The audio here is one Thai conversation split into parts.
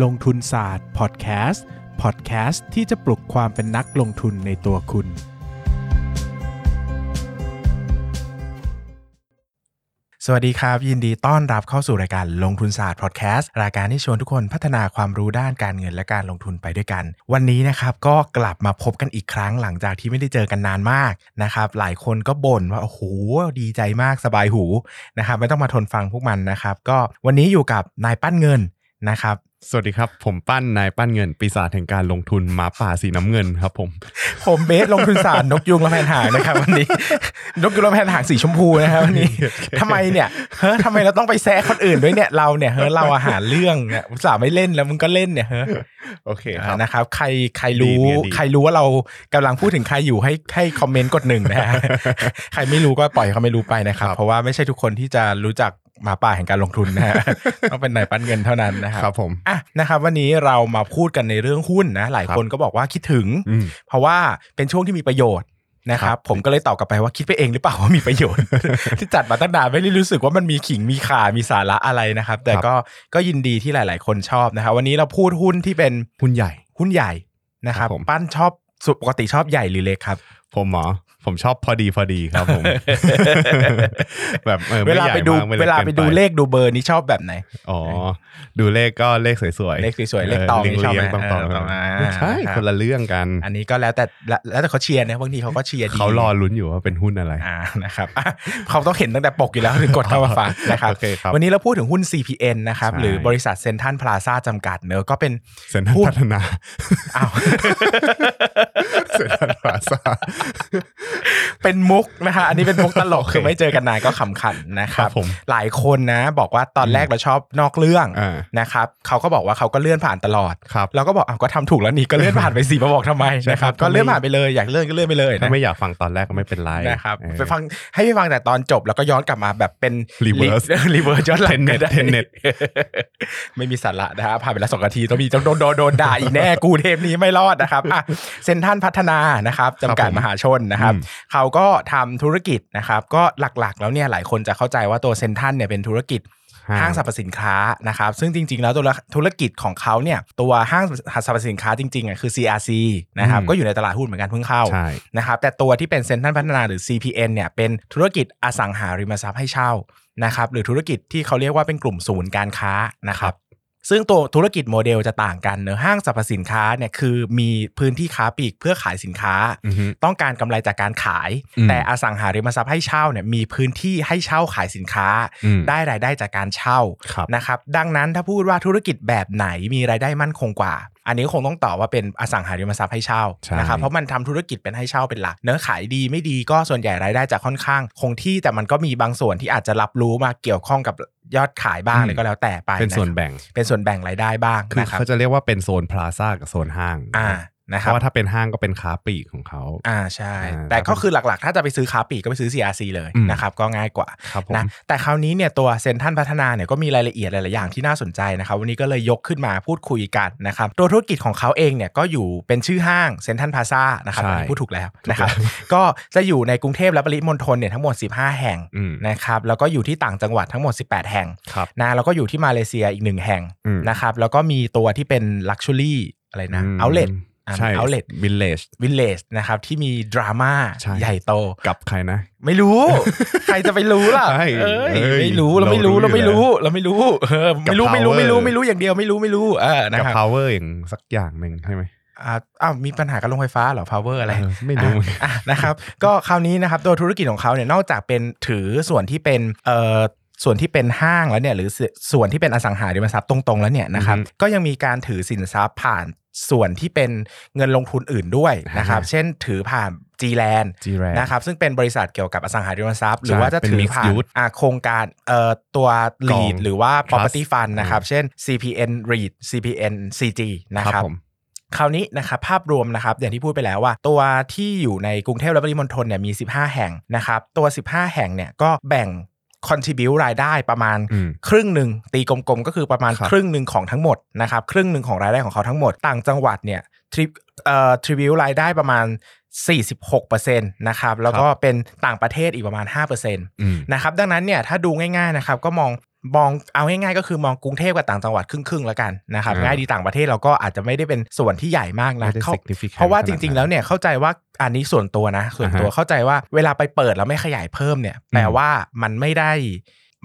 ลงทุนศาสตร์พอดแคสต์พอดแคสต์ที่จะปลุกความเป็นนักลงทุนในตัวคุณ สวัสดีครับ ยินดีต้อนรับเข้าสู่รายการลงทุนศาสตร์พอดแคสต์รายการที่ชวนทุกคนพัฒนาความรู้ด้านการเงินและการลงทุนไปด้วยกัน วันนี้นะครับก็กลับมาพบกันอีกครั้งหลังจากที่ไม่ได้เจอกันนานมากนะครับ หลายคนก็บ่นว่าโอ้โหดีใจมากสบายหูนะครับไม่ต้องมาทนฟังพวกมันนะครับ ก็วันนี้อยู่กับนายปั้นเงินนะครับ สวัสดีครับ ผมปั้นนายปั้นเงินปีศาจแห่งการลงทุนหมาป่าสีน้ำเงินครับ ผม ผมเบสลงทุนศาสตร์นกยุงและแผนหางนะครับวันนี้ นกยุงและแผนหางสีชมพูนะครับวันนี้ทำไมเนี่ยเฮ้ยทำไมเราต้องไปแซะคนอื่นด้วยเนี่ยเราเนี่ยเฮ้ยเราอาหารเรื่องเนี่ยอุตส่าห์ไม่เล่นแล้วมึงก็เล่นเนี่ยเฮ้ยโอเคครับนะครับ ใครใครรู้ดีเนี่ยดีใครรู้ว่าเรากำลังพูดถึงใครอยู่ให้ให้คอมเมนต์กดหนึ่งนะฮะใครไม่รู้ก็ปล่อยเขาไม่รู้ไปนะครับ เพราะว่าไม่ใช่ทุกคนที่จะรู้จัก หมาป่าแห่งการลงทุนนะฮะต้องเป็นนายปั้นเงินเท่านั้นนะครัครับผมอะนะครับวันนี้เรามาพูดกันในเรื่องหุ้นนะหลายคนก็บอกว่าคิดถึงอืมเพราะว่าเป็นช่วงที่มีประโยชน์นะคครัรับบผมก็เลยตอบกลับไปว่าคิดไปเองหรือเปล่าว่ามีประโยชน์ ที่จัดมาตั้งนานไม่ได้รู้สึกว่ามันมีขิงมีขามีสาระอะไรนะครับ แต่ก็ก็ยินดีที่หลาย ๆ คนชอบนะครับวันนี้เราพูดหุ้นที่เป็นหุ้นใหญ่หุ้นใหญ่นะครับครับผมปั้นชอบสุดปกติชอบใหญ่หรือเล็กครับ ผมหมอ ผมชอบพอดีพอดีครับผม แบบออเวลาม่ใหญ่ไปดูมกม่เวลากินไปดูเลขดูเบอร์นี่ชอบแบบไหน อ๋อ ดูเลขก็เลขสวยๆ เลขสวยๆ เลขตองเรียงนี่ชอบไหมเรียงตองตองเออตองอ่าไม่ใช่ครับคนละเรื่องกัน อันนี้ก็แล้วแต่แล้วแล้วแต่เขาเชียร์นะบางทีเขาก็เชียร์ดีเขารอลุ้นอยู่ว่าเป็นหุ้นอะไรอ่านะครับอะเขาต้องเห็นตั้งแต่ปกอยู่แล้วถึงกดเข้ามาฟังนะครับโอเคครับวันนี้เราพูดถึงหุ้น CPN นะครับใช่หรือบริษัทเซนทันพลาซาจำกัดเนอะก็เป็นเซ็นทรัลหุ้นพัฒนาอ้าว เซ็นทรัลพลาซ่า เป็นมุกนะฮะอันนี้เป็นมุกตลกโอเคคือไม่เจอกันนานก็ขำขันนะครัครับบผมหลายคนนะ บอกว่าตอนแรกเราชอบนอกเรื่องอ่านะครับเขาก็บอกว่าเขาก็เลื่อนผ่านตลอดครับเราก็บอกอ้าวก็ทำถูกแล้วนี่ก็เลื่อนผ่านไปสิมาบอกทำไมใช่นะคครัรับบก็เลื่อนผ่านไปเลยอยากเลื่อนก็เลื่อนไปเลยถ้านะไม่อยากฟังตอนแรกก็ไม่เป็นไรนะครับเออไปฟังให้ไปฟังแต่ตอนจบแล้วก็ย้อนกลับมาแบบเป็น Reverse reverse ย้อนหลัง Tenet ก็ได้ Tenet ไม่มีสาระนะฮะผ่านไปแล้วสองนาทีต้องมีต้องโดนโดนโดนด่าอีกแน่กูเทปนี้ไม่รอดนะครับอะเซ็นทรัลพัฒนานะครับจำกัดผมมหาชนนะครับอืมเขาก็ทำธุรกิจนะครับ ก็หลักๆ แล้วเนี่ยหลายคนจะเข้าใจว่าตัวเซ็นทรัลเนี่ยเป็นธุรกิจห้างสรรพสินค้านะครับ ซึ่งจริง ๆ แล้วตัวธุรกิจของเขาเนี่ยตัวห้างสรรพสินค้าจริงๆอะคือ CRC นะครับอืมก็อยู่ในตลาดหุ้นเหมือนกันเพิ่งเข้าใช่นะครับแต่ตัวที่เป็นเซ็นทรัลพัฒนาหรือ CPN เนี่ยเป็นธุรกิจอสังหาริมทรัพย์ให้เช่านะครับหรือธุรกิจที่เขาเรียกว่าเป็นกลุ่มศูนย์การค้านะครับ ซึ่งตัวธุรกิจโมเดลจะต่างกันเนอะห้างสรรพสินค้าเนี่ยคือมีพื้นที่ค้าปลีกเพื่อขายสินค้าอือฮึต้องการกำไรจากการขายอืมแต่อสังหาริมทรัพย์ให้เช่าเนี่ยมีพื้นที่ให้เช่าขายสินค้าอืมได้รายได้จากการเช่าครับนะครับดังนั้นถ้าพูดว่าธุรกิจแบบไหนมีรายได้มั่นคงกว่า อันนี้คงต้องตอบว่าเป็นอสังหาริมทรัพย์ให้เช่าใช่นะครับเพราะมันทำธุรกิจเป็นให้เช่าเป็นหลัก เนื้อขายดีไม่ดีก็ส่วนใหญ่รายได้จะค่อนข้าง คงที่แต่มันก็มีบางส่วนที่อาจจะรับรู้มาเกี่ยวข้องกับ ยอดขายบ้างอืมเลยก็แล้วแต่ไปเป็นส่วนะครับแบ่งเป็นส่วนแบ่งรายได้บ้างคือนะครับเขาจะเรียกว่าเป็นโซนพลาซ่ากับโซนห้างอ่า นะเพครับราะว่าถ้าเป็นห้างก็เป็นค้าปลีกของเขาอ่าใช่อ่าแต่ก็คือหลักๆ ถ้าจะไปซื้อค้าปลีกก็ไปซื้อ CRC เลยอืมนะครับก็ง่ายกว่าครับผมนะแต่คราวนี้เนี่ยตัวเซนทันพัฒนาเนี่ยก็มีรายละเอียดหลายๆอย่างที่น่าสนใจนะครับวันนี้ก็เลยยกขึ้นมาพูดคุยกันนะครับตัวธุรกิจของเขาเองเนี่ยก็อยู่เป็นชื่อห้างเซนทันพาซานะครับใช่อันนี้พูดถูกแล้วนะครับก็จะอยู่ในกรุงเทพและปริมณฑลเนี่ยทั้งหมด 15 แห่งอืมนะครับแล้วก็อยู่ที่ต่างจังหวัดทั้งหมด 18 แห่งครับนะแล้วก็อยู่ที่มาเลเซียอีกหนึ่งแห่งอืมนะครับแล้วก็มีตัวที่เป็นลักชัวรี่อะไรนะมเอาเลใช่ เอาเลวิลเลจวิลเลจนะครับที่มีดราม่าใช่ใหญ่โตกับใครนะ ไม่รู้ ใครจะไปรู้ล่ะใช่เอ้ยเอ้ยไม่รู้เราไม่รู้เราเรารู้ไม่อยู่รู้เราไม่รู้เออไม่รู้กับไม่รู้ power ไม่รู้ไม่รู้อย่างเดียวไม่รู้ไม่รู้เออนะกับครับ power อย่างสักอย่างหนึ่งใช่ไหมอ่าอ้าวมีปัญหากับโรงไฟฟ้าเหรอ power อะไรเออไม่รู้เหมือนกันอะนะครับ ก็คราวนี้นะครับตัวธุรกิจของเขาเนี่ยนอกจากเป็นถือส่วนที่เป็นเอ่อ ส่วนที่เป็นห้างแล้วเนี่ยหรือส่ส่วนที่เป็นอสังหาริมทรัพย์ตรงๆแล้วเนี่ยนะครับอือฮึก็ยังมีการถือสินทรัพย์ผ่านส่วนที่เป็นเงินลงทุนอื่นด้วยนะครับอ่าเช่นถือผ่าน G-Land G-Land นะครับ ซึ่งเป็นบริษัทเกี่ยวกับอสังหาริมทรัพย์ หรือใช่ว่าจะเป็นถือ mixed ผ่าน use อ่าโครงการเอ่อตัวกอง REIT หรือว่า property Trust fund นะครับอืมเช่น CPN REIT CPN CG นะคครัรับบผมคราวนี้นะครับภาพรวมนะครับอย่างที่พูดไปแล้วว่า ตัวที่อยู่ในกรุงเทพและปริมณฑลเนี่ยมี 15 แห่งนะครับตัว 15 แห่งเนี่ยก็แบ่ง contribute รายได้ประมาณอืมครึ่งหนึ่งตีกลมๆ ก็คือประมาณครับครึ่งหนึ่งของทั้งหมดนะครับครึ่งหนึ่งของรายได้ของเขาทั้งหมดต่างจังหวัดเนี่ยทริเอ่อ tribute รายได้ประมาณ 46%นะครับแล้วก็เป็นต่างประเทศอีกประมาณ5%อืมนะครับดังนั้นเนี่ยถ้าดูง่ายๆนะครับก็มอง มองเอาง่ายๆก็คือมองกรุงเทพกับต่างจังหวัดครึ่งๆแล้วกันนะครับอ่าง่ายดีต่างประเทศเราก็อาจจะไม่ได้เป็นส่วนที่ใหญ่มากนะไม่ได้เขา significant เพราะว่าขจนาดนั้นริง ๆ แล้วเนี่ยเข้าใจว่าอันนี้ส่วนตัวนะ ส่วนตัวอ่าฮะเข้าใจว่าเวลาไปเปิดแล้วไม่ขยายเพิ่มเนี่ยแปลว่ามันไม่ได้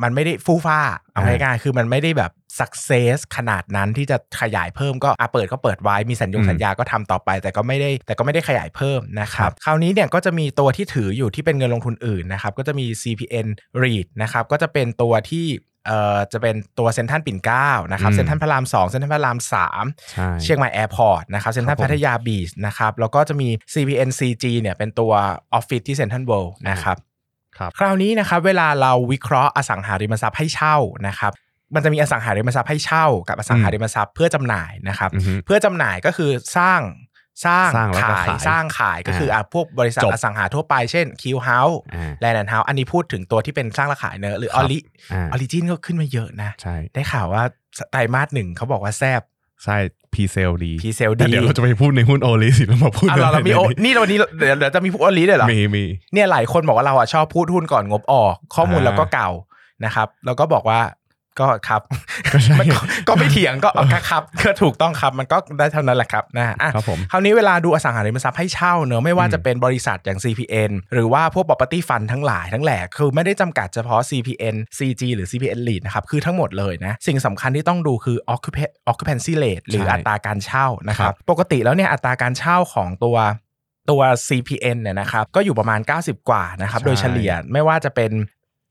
มันไม่ได้ฟู่ฟ้าเอาอ่าง่ายๆคือมันไม่ได้แบบ success ขนาดนั้นที่จะขยายเพิ่มก็อะเปิดก็เปิดไว้มีสัญญงอืมสัญญาก็ทำต่อไป แต่ก็ไม่ได้แต่ก็ไม่ได้ขยายเพิ่มนะครัครับบคราวนี้เนี่ยก็จะมีตัวที่ถืออยู่ที่เป็นเงินลงทุนอื่นนะครับก็จะมี CPN REIT นะครับก็จะเป็นตัวที่ เอ่อจะเป็นตัวเซ็นทรัลปิ่นเกล้านะครับอืมเซ็นทรัลพระรามสองเซ็นทรัลพระรามสามใช่เชียงใหม่แอร์พอร์ตนะครับเซ็นทรัลครับผมพัทยาบีชนะครับแล้วก็จะมี CPN CG เนี่ยเป็นตัวออฟฟิศที่เซ็นทรัลเวิลด์นะครับครับคราวนี้นะครับเวลาเราวิเคราะห์อสังหาริมทรัพย์ให้เช่านะครับมันจะมีอสังหาริมทรัพย์ให้เช่ากับอสังหาริมทรัพย์เพื่อจำหน่ายนะครับอือฮึเพื่อจำหน่ายก็คือสร้าง สร้างสร้างแล้วก็ขายขายสร้างขายก็คืออะพวกบริษัทจบอสังหาทั่วไปเช่นคิวเฮาส์อ่าแลนด์เฮาส์อันนี้พูดถึงตัวที่เป็นสร้างและขายเนอะหรือคอรัอบลิออ่าอริจินก็ขึ้นมาเยอะนะ ใช่ได้ข่าวว่าไตรมาสหนึ่งเขาบอกว่าแซบใช่พีเซลดีพีเซลแต่ดีเดี๋ยวเราจะไปพูดในหุ้นโอลิสิแล้วมาพูดอะเราเรามีโอในนี่วันนี้เดี๋ยวเดี๋ยวจะมีพูดโอลิด้วยเหรอ มีมี เนี่ยหลายคนบอกว่าเราอะชอบพูดหุ้นก่อนงบออก ข้อมูลอ่า เราก็เก่านะครับ แล้วก็บอกว่า ก็ครับก็ใช่มันก็ก็ไม่เถียงก็เอาก็ครับก็ถูกต้องครับมันก็ได้เท่านั้นแหละครับนะอะครับผมคราวนี้เวลาดูอสังหาริมทรัพย์ให้เช่าเนอะไม่ว่าอืมจะเป็นบริษัทอย่าง CPN หรือว่าพวก property fund ทั้งหลายทั้งแหล่คือไม่ได้จำกัดเฉพาะ CPN CG หรือ CPN REIT นะครับคือทั้งหมดเลยนะสิ่งสำคัญที่ต้องดูคือ occupa- occupancy rate หรือใช่อัตราการเช่านะครัครับบปกติแล้วเนี่ยอัตราการเช่าของตัวตัว CPN เนี่ยนะครับก็อยู่ประมาณ 90 กว่านะครับใช่โดยเฉลี่ยไม่ว่าจะเป็น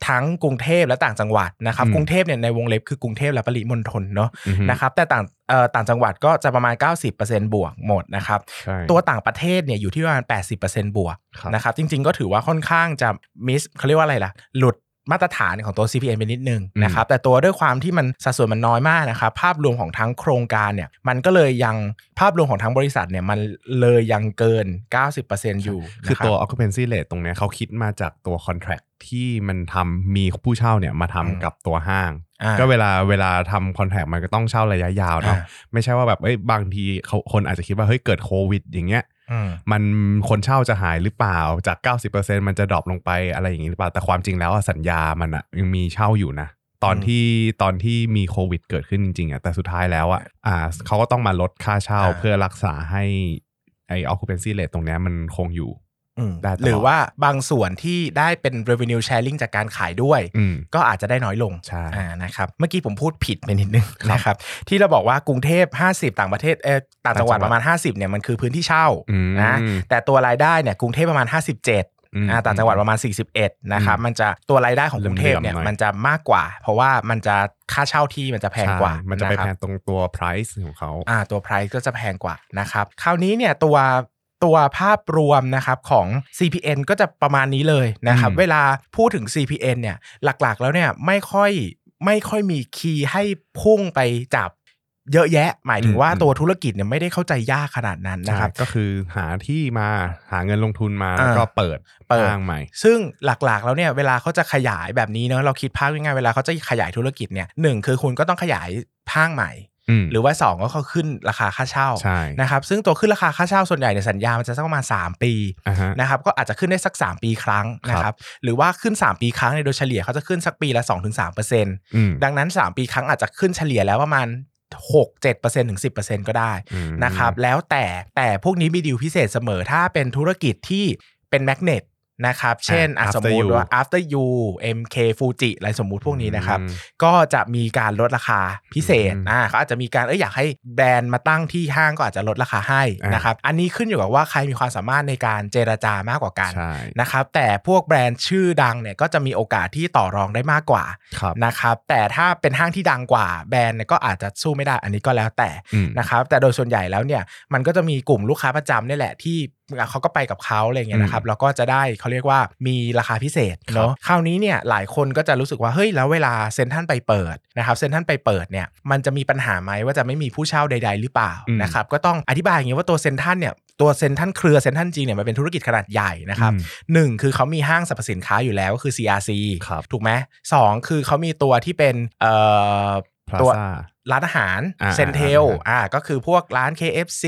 ทั้งกรุงเทพและต่างจังหวัดนะครับอืมกรุงเทพเนี่ยในวงเล็บคือกรุงเทพและปริมณฑลเนาะอือฮึนะครับแต่ต่างเอ่อต่างจังหวัดก็จะประมาณ 90%บวกหมดนะครับใช่ตัวต่างประเทศเนี่ยอยู่ที่ประมาณ 80%บวกครับนะครับจริง ๆ ก็ถือว่าค่อนข้างจะมิสเขาเรียกว่าอะไรล่ะ หลุด มาตรฐานของตัว CPN ไปนิดนึงอืมนะครับแต่ตัวด้วยความที่มันสัดส่วนมันน้อยมากนะครับภาพรวมของทั้งโครงการเนี่ยมันก็เลยยังภาพรวมของทั้งบริษัทเนี่ยมันเลยยังเกิน 90%อยู่คือนะรับตัว occupancy rate ตรงเนี้ยเขาคิดมาจากตัว contract ที่มันทำมีผู้เช่าเนี่ยมาทำอืมกับตัวห้างอ่าก็เวลาเวลาทำ contract มันก็ต้องเช่าระยะยาวเนาะอ่าไม่ใช่ว่าแบบเอ้ยบางทีเขาคนอาจจะคิดว่าเฮ้ยเกิดโควิด อย่างเงี้ยอื มมันคนเช่าจะหายหรือเปล่าจาก 90%มันจะดรอปลงไปอะไรอย่างนี้หรือเปล่า แต่ความจริงแล้วอะสัญญามันอะยังมีเช่าอยู่นะ ตอนอืมที่ตอนที่มีโควิดเกิดขึ้นจริงๆอะแต่สุดท้ายแล้วอะอ่าเขาก็ต้องมาลดค่าเช่าอ่าเพื่อรักษาให้ไอ้ occupancy rate ตรงเนี้ยมันคงอยู่อืมได้ตลอด หรือว่าบางส่วนที่ได้เป็น revenue sharing จากการขายด้วยอืมก็อาจจะได้น้อยลงใช่อ่านะครับเมื่อกี้ผมพูดผิดไปนิดนึงครับนะครับที่เราบอกว่ากรุงเทพ 50 ต่างประเทศเออต่างจังหวัดต่างจังหวัดประมาณ 50เนี่ยมันคือพื้นที่เช่าอืมนะแต่ตัวรายได้เนี่ยกรุงเทพประมาณ 57อืมอ่าต่างจังหวัดประมาณ 41 นะครับมันจะตัวรายได้ของกรุงเทพเนี่ยเหลื่อมๆหน่อยมันจะมากกว่า เพราะว่ามันจะค่าเช่าที่มันจะแพงกว่าใช่มันจะไปครับแพงตรงตัว price ของเขาอ่าตัว price ก็จะแพงกว่านะครับคราวนี้เนี่ยตัว ตัวภาพรวมนะครับของ CPN ก็จะประมาณนี้เลยนะครับอืมเวลาพูดถึง CPN เนี่ยหลักๆ แล้วเนี่ยไม่ค่อยไม่ค่อยมีคีย์ให้พุ่งไปจับเยอะแยะ หมายถึงว่าตัวธุรกิจเนี่ยไม่ได้เข้าใจยากขนาดนั้นนะครับใช่ก็คือหาที่มาหาเงินลงทุนมาอ่าแล้วก็เปิดเปิดห้างใหม่ ซึ่งหลักๆแล้วเนี่ยเวลาเขาจะขยายแบบนี้เนอะเราคิดภาพง่ายๆเวลาเขาจะขยายธุรกิจเนี่ยหนึ่งคือคุณก็ต้องขยายห้างใหม่อืม หรือว่าสองก็เขาขึ้นราคาค่าเช่าใช่นะครับซึ่งตัวขึ้นราคาค่าเช่าส่วนใหญ่ในยสัญญามันจะสักประมาณ 3 ปีอ่าฮะนะครับก็อาจจะขึ้นได้สัก 3 ปีครั้งนะคครัรับบหรือว่าขึ้น 3 ปีครั้งในยโดยเฉลี่ยเขาจะขึ้นสักปีละ2-3%เปอร์เซ็นต์อืมดังนั้น 3 ปีครั้งอาจจะขึ้นเฉลี่ยแล้วประมาณ6-7%ถึง 10%ก็ได้อืมนะครับแล้วแต่แต่พวกนี้มีดีลพิเศษเสมอถ้าเป็นธุรกิจที่เป็นแมกเนต นะครับ เช่นอะ After สมมุติ You ว่า after you MK Fuji อะไรสมมุติพวกนี้นะครับอืมก็จะมีการลดราคาพิเศษอืมอ่าเขาอาจจะมีการเอ้ยอยากให้แบรนด์มาตั้งที่ห้างก็อาจจะลดราคาให้อ่านนะครับ อันนี้ขึ้นอยู่กับว่าใครมีความสามารถในการเจรจามากกว่ากันใช่นะครับ แต่พวกแบรนด์ชื่อดังเนี่ยก็จะมีโอกาสที่ต่อรองได้มากกว่าครับนะครับ แต่ถ้าเป็นห้างที่ดังกว่าแบรนด์เนี่ยก็อาจจะสู้ไม่ได้อันนี้ก็แล้วแต่อืมนะครับ แต่โดยส่วนใหญ่แล้วเนี่ยมันก็จะมีกลุ่มลูกค้าประจำนี่แหละที่เขาก็ไปกับเขาอะไรอย่างเงี้ยนะครับแล้วก็จะได้เขาเรียกว่ามีราคาพิเศษเนาะคราวนี้เนี่ยหลายคนก็จะรู้สึกว่าเฮ้ยแล้วเวลาเซ็นทรัลไปเปิดนะครับเซ็นทรัลไปเปิดเนี่ยมันจะมีปัญหาไหมว่าจะไม่มีผู้เช่าใด ๆ หรือเปล่าอืมนะครับก็ต้องอธิบายอย่างนี้ว่าตัวเซ็นทรัลเนี่ยตัวเซ็นทรัลเครือเซ็นทรัลจีเนี่ยมันเป็นธุรกิจขนาดใหญ่นะครับอืมหนึ่งคือเขามีห้างสรรพสินค้าอยู่แล้วก็คือ CRC ครับถูกไหมสองคือเขามีตัวที่เป็นเอ่อพลาตัวซ่าร้านอาหารอ่าเซนเทลร้านอาหารอ่าก็คือพวกร้าน KFC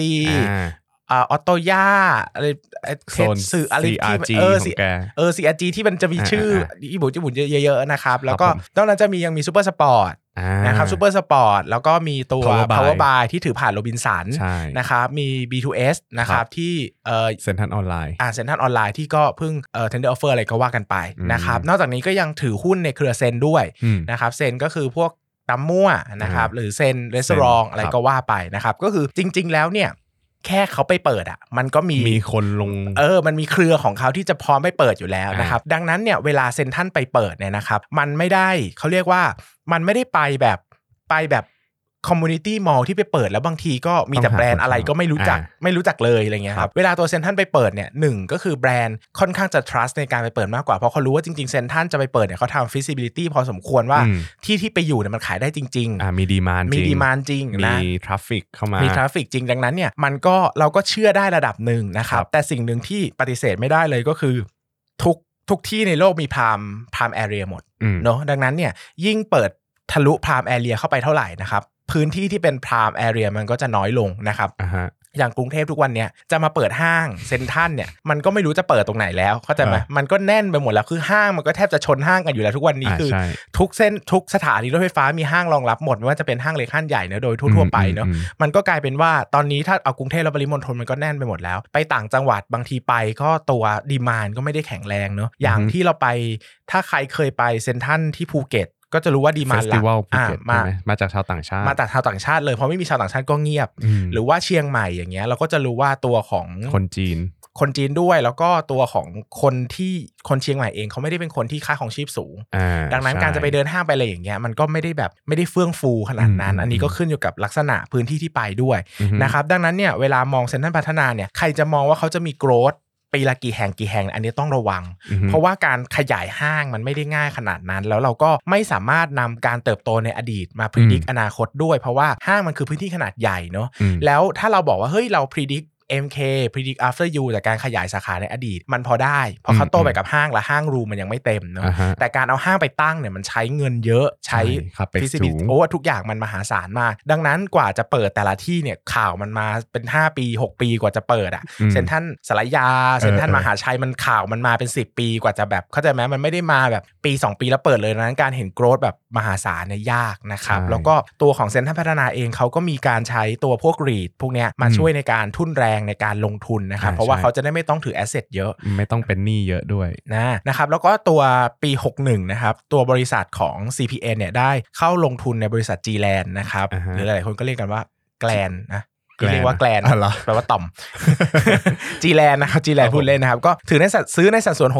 อ่าออโตย่าอะไรเอ่อโซนสื่ออะไรที่ CRG เออของแกเออ CRG ที่มันจะมีชื่ออ่าญี่ปุ่นญี่ปุ่นเยอะๆนะครับ แล้วก็ผมนอกนั้นจะมียังมีซูเปอร์สปอร์ตอ่านะครับซูเปอร์สปอร์ตแล้วก็มีตัว Power by power by ที่ถือผ่านโรบินสันใช่นะครับมี B2S นะคครัรับบที่เอ่อเซ็นทรัลออนไลน์อ่าเซ็นทรัลออนไลน์ที่ก็เพิ่งเอ่อ tender offer อะไรก็ว่ากันไปอืมนะครับนอกจากนี้ก็ยังถือหุ้นในเครือเซนด้วยอืมนะครับเซนก็คือพวกตำมั่วนะครับอ่าหรือเซนรีสอร์ทครับอะไรก็ว่าไปนะครับก็คือจริง ๆ แล้วเนี่ย แค่เขาไปเปิดอะ มันก็มีมีคนลง เออ มันมีเครือของเขาที่จะพร้อมไปเปิดอยู่แล้วอ่านนะครับ ดังนั้นเนี่ยเวลาเซ็นทรัลไปเปิดเนี่ยนะครับ มันไม่ได้เขาเรียกว่ามันไม่ได้ไปแบบไปแบบ community mall ที่ไปเปิดแล้วบางทีก็มีแต่ต้องหาแบรนด์อะไรก็ไม่รู้จักอ่าไม่รู้จักเลยอะไรเงี้ยคครัรับบเวลาตัวเซ็นทรัลไปเปิดเนี่ยหนึ่งก็คือแบรนด์ค่อนข้างจะ trust ในการไปเปิดมากกว่า เพราะเขารู้ว่าจริงๆเซ็นทรัลจะไปเปิดเนี่ยเขาทำ feasibility พอสมควรว่าอืมที่ที่ไปอยู่เนี่ยมันขายได้จริงอ่ามี demand มี demand จริงมีนะ traffic เข้ามามี traf fic จริงดังนั้นเนี่ยมันก็เราก็เชื่อได้ระดับหนึ่งนะครับครับแต่สิ่งหนึ่งที่ปฏิเสธไม่ได้เลยก็คือทุกทุกที่ในโลกมี prime prime area หมดอืมเนาะดังนั้นเนี่ยยิ่งเปิดทะลุพรามแอเรียเข้าไปเท่าไหร่นะครับ พื้นที่ที่เป็นพรามแอเรียมันก็จะน้อยลงนะครับอ่าฮะอย่างกรุงเทพทุกวันเนี้ยจะมาเปิดห้างเซ็นทรัลเนี่ยมันก็ไม่รู้จะเปิดตรงไหนแล้วเข้าใจไหมอ่ามันก็แน่นไปหมดแล้วคือห้างมันก็แทบจะชนห้างกันอยู่แล้วทุกวันนี้อ่าคือใช่ทุกเส้นทุกสถานีรถไฟฟ้ามีห้างรองรับหมด ไม่ว่าจะเป็นห้างเล็กห้างใหญ่เนอะโดยทั่วๆไปเนอะอืมอืมมันก็กลายเป็นว่าตอนนี้ถ้าเอากรุงเทพและปริมณฑลมันก็แน่นไปหมดแล้ว ไปต่างจังหวัดบางทีไปก็ตัวดีมานก็ไม่ได้แข็งแรงเนอะอย่างอือฮึที่เราไปถ้าใครเคยไปเซนทรันที่ภูเก็ต ก็จะรู้ว่าดีเฟมานสหลัติกวัลภูอ่าเก็ตมาใช่ไหมมาจากชาวต่างชาติ มาจากชาวต่างชาติเลยเพราะไม่มีชาวต่างชาติก็เงียบอืมหรือว่าเชียงใหม่อย่างเงี้ยเราก็จะรู้ว่าตัวของคนจีน คนจีนด้วยแล้วก็ตัวของคนที่คนเชียงใหม่เองเขาไม่ได้เป็นคนที่ค่าของชีพสูงอ่าดังนั้นใช่การจะไปเดินห้างไปอะไรอย่างเงี้ยมันก็ไม่ได้แบบไม่ได้เฟื่องฟูขนาดนั้นอืมอันนี้ก็ขึ้นอยู่กับลักษณะพื้นที่ที่ไปด้วยอือฮึนะครับดังนั้นเนี่ยเวลามองเซ็นทรัลพัฒนาเนี่ยใครจะมองว่าเขาจะมีโกรธ ปีละกี่แห่งกี่แห่งอันนี้ต้องระวังอือฮึเพราะว่าการขยายห้างมันไม่ได้ง่ายขนาดนั้น แล้วเราก็ไม่สามารถนำการเติบโตในอดีตมาพิจิตอนาคตด้วย เพราะว่าห้างมันคือพื้นที่ขนาดใหญ่เนาะอืมแล้วถ้าเราบอกว่าเฮ้ยเราพิจิต MK predict after you จากการขยายสาขาในอดีต มันพอได้เพราะเขาโตไปกับห้างและห้างรูมันยังไม่เต็มเนาะอ่าฮะแต่การเอาห้างไปตั้งเนี่ยมันใช้เงินเยอะใช้ใช่ครับ feasibility สูงโอ้ทุกอย่างมันมหาศาลมาก ดังนั้นกว่าจะเปิดแต่ละที่เนี่ยข่าวมันมาเป็น 5 ปี 6 ปีกว่าจะเปิดอะอืมเซ็นทรัลศาลายาเซ็นทรัลเออมหาชัยมันข่าวมันมาเป็น 10 ปีกว่าจะแบบเข้าใจไหมมันไม่ได้มาแบบปี 2 ปีแล้วเปิดเลยดังนั้นการเห็น growth แบบมหาศาลเนี่ยยากนะครับใช่แล้วก็ตัวของเซ็นทรัลพัฒนาเองเขาก็มีการใช้ตัวพวก REIT พวกเนี้ยมาอืมช่วยในการทุ่นแรงในการลงทุนนะครับอ่าเพราะว่าใช่เขาจะได้ไม่ต้องถือ asset เยอะ ไม่ต้องเป็นหนี้เยอะด้วยนะนะครับแล้วก็ตัวปี 61 นะครับ ตัวบริษัทของ CPN เนี่ยได้เข้าลงทุนในบริษัท g l a n นะครับอ่าฮะหรือหลายๆคนก็เรียกกันว่าแกลนนะแกลน เรียกว่าแกลนอ๋อเหรอแปลว่าต่อม g l a n นะครับ g l a ครั n บผมพูดเล่นนะครับ ก็ถือในสัดซื้อในสัดส่วน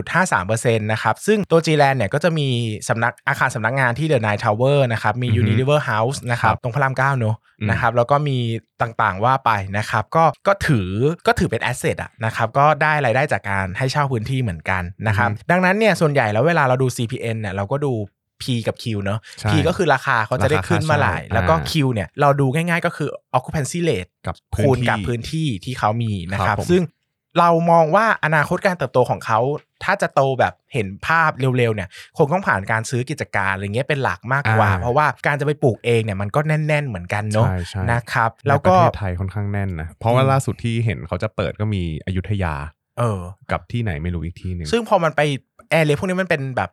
67.53%นะครับ ซึ่งตัว g l a n เนี่ยก็จะมีสำนักอาคารสำนักงานที่ The Nine Tower นะครับมีอือฮึ Unilever House นะครับตรงพระรามเก้าเนอะอืมนะครับแล้วก็มีต่างๆว่าไปนะครับก็ก็ถือก็ถือเป็นแอสเซทอะนะครับก็ได้รายได้จากการให้เช่าพื้นที่เหมือนกันนะครับดังนั้นเนี่ยส่วนใหญ่แล้วเวลาเราดู CPN เนี่ยเราก็ดู P กับ Q เนอะ ใช่ P ก็คือราคาเขาจะได้ขึ้นเมื่อไหร่ราคาเช่าแล้วก็อ่า Q เนี่ยเราดูง่ายๆก็คือ occupancy rate กับคูณกับพื้พื้นนที่ที่ที่เขามีนะคครัรับบ ผม ซึ่งเรามองว่าอนาคตการเติบโตของเขา ถ้าจะโตแบบเห็นภาพเร็วๆเนี่ยคงต้องผ่านการซื้อกิจการอะไรเงี้ยเป็นหลักมากกว่า อ่า เพราะว่าการจะไปปลูกเองเนี่ยมันก็แน่น ๆ เหมือนกันเนาะใช่ใช่นะครับในแล้วปก็ระเทศไทยค่อนข้างแน่นนะ เพราะว่าอืม ล่าสุดที่เห็นเขาจะเปิดก็มีอยุธยาเออ กับที่ไหนไม่รู้อีกที่หนึ่ง ซึ่งพอมันไป area พวกนี้มันเป็นแบบ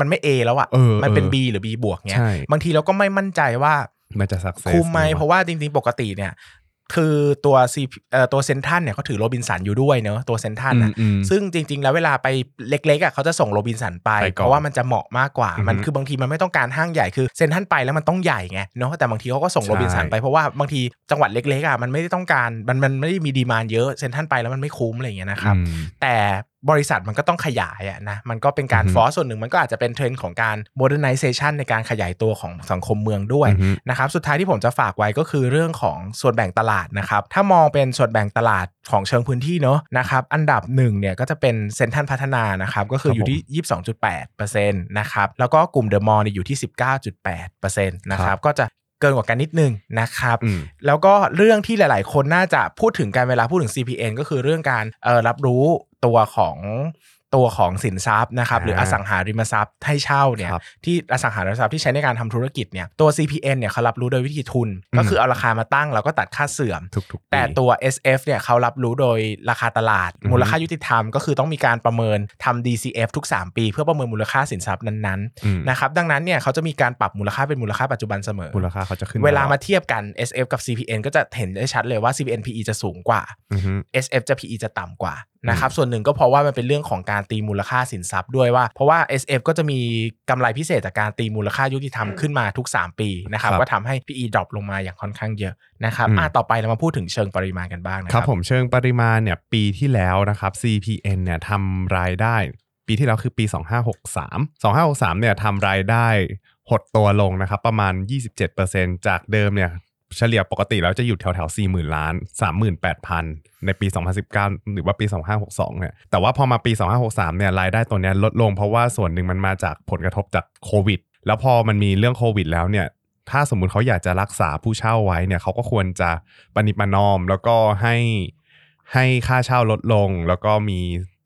มันไม่ A แล้วอะเออมันเป็นเออ B หรือ B บวกเงี้ยใช่บางทีเราก็ไม่มั่นใจว่ามันจะ success คุ้มไหมเพราะว่าจริงๆปกติเนี่ยคือตัวซีเอ่อตัวเซ็นทรัลเนี่ยเขาถือโรบินสันอยู่ด้วยเนอะตัวเซ็นทรัลอือะมอืมซึ่งจริง ๆ แล้วเวลาไปเล็กๆอะเขาจะส่งโรบินสันไปไปก่อนเพราะว่ามันจะเหมาะมากกว่าอือฮึมันคือบางทีมันไม่ต้องการห้างใหญ่คือเซ็นทรัลไปแล้วมันต้องใหญ่ไงเนาะแต่บางทีเขาก็ส่งใช่โรบินสันไปเพราะว่าบางทีจังหวัดเล็กๆอะมันไม่ได้ต้องการมันมันไม่ได้มี demand เยอะเซ็นทรัลไปแล้วมันไม่คุ้มอะไรอย่างเงี้ยนะครับอืมแต่ บริษัทมันก็ต้องขยายอะนะมันก็เป็นการอือฮึฟอร์สส่วนหนึ่งมันก็อาจจะเป็นเทรนด์ของการ modernization ในการขยายตัวของสังคมเมืองด้วยอือฮึนะครับสุดท้ายที่ผมจะฝากไว้ก็คือเรื่องของส่วนแบ่งตลาดนะครับถ้ามองเป็นส่วนแบ่งตลาดของเชิงพื้นที่เนอะนะครับอันดับหนึ่งเนี่ยก็จะเป็นเซ็นทรัลพัฒนานะครับก็คืออยู่ที่ 22.8%นะครับแล้วก็กลุ่มเดอะมอลล์เนี่ยอยู่ที่ 19.8%นะครับก็จะเกินกว่ากันนิดนึงนะครับอืมแล้วก็เรื่องที่หลาย ๆ คนน่าจะพูดถึงการเวลาพูดถึง CPN ก็คือเรื่องการเอ่อรับรู้ ตัวของตัวของสินทรัพย์นะครับอ่าหรืออสังหาริมทรัพย์ให้เช่าเนี่ยครับที่อสังหาริมทรัพย์ที่ใช้ในการทำธุรกิจเนี่ยตัว CPN เนี่ยเขารับรู้โดยวิธีทุนอืมก็คือเอาราคามาตั้งแล้วก็ตัดค่าเสื่อมทุกๆปีแต่ตัว SF เนี่ยเขารับรู้โดยราคาตลาดอือฮึมูลค่ายุติธรรมก็คือต้องมีการประเมินทำ DCF ทุก 3 ปี เพื่อประเมินมูลค่าสินทรัพย์นั้นอืมๆนะครับดังนั้นเนี่ยเขาจะมีการปรับมูลค่าเป็นมูลค่าปัจจุบันเสมอมูลค่าเขาจะขึ้นเวลาตอดมาเทียบกัน SF กับ CPN ก็จะเห็นได้ชัดเลยว่า CPN PE จะสูงกว่าอือฮึ SF จะ PE จะต่ำกว่านะครับส่วนหนึ่งก็เพราะว่ามันเป็นเรื่องของการตีมูลค่าสินทรัพย์ด้วยว่า เพราะว่า SF ก็จะมีกำไรพิเศษจากการตีมูลค่ายุติธรรมขึ้นมาทุก 3 ปีนะครับครับก็ทำให้ PE ดรอปลงมาอย่างค่อนข้างเยอะนะครับอืมอะต่อไปเรามาพูดถึงเชิงปริมาณกันบ้างนะคครัรับบผมเชิงปริมาณเนี่ยปีที่แล้วนะครับ CPN เนี่ยทำรายได้ ปีที่แล้วคือปี 2563 2563เนี่ยทำรายได้หดตัวลงนะครับประมาณ 27%จากเดิมเนี่ย เฉลี่ยปกติแล้วจะอยู่แถวแถวๆ40,000ล้าน38,000ในปี 2019 หรือว่าปี 2562เนี่ยแต่ว่าพอมาปี 2563เนี่ยรายได้ตัวเนี้ยลดลงเพราะว่าส่วนหนึ่งมันมาจากผลกระทบจากโควิด แล้วพอมันมีเรื่องโควิด แล้วเนี่ยถ้าสมมุติเขาอยากจะรักษาผู้เช่าไว้เนี่ยเขาก็ควรจะปณิปนอม แล้วก็ให้ให้ค่าเช่าลดลง แล้วก็มี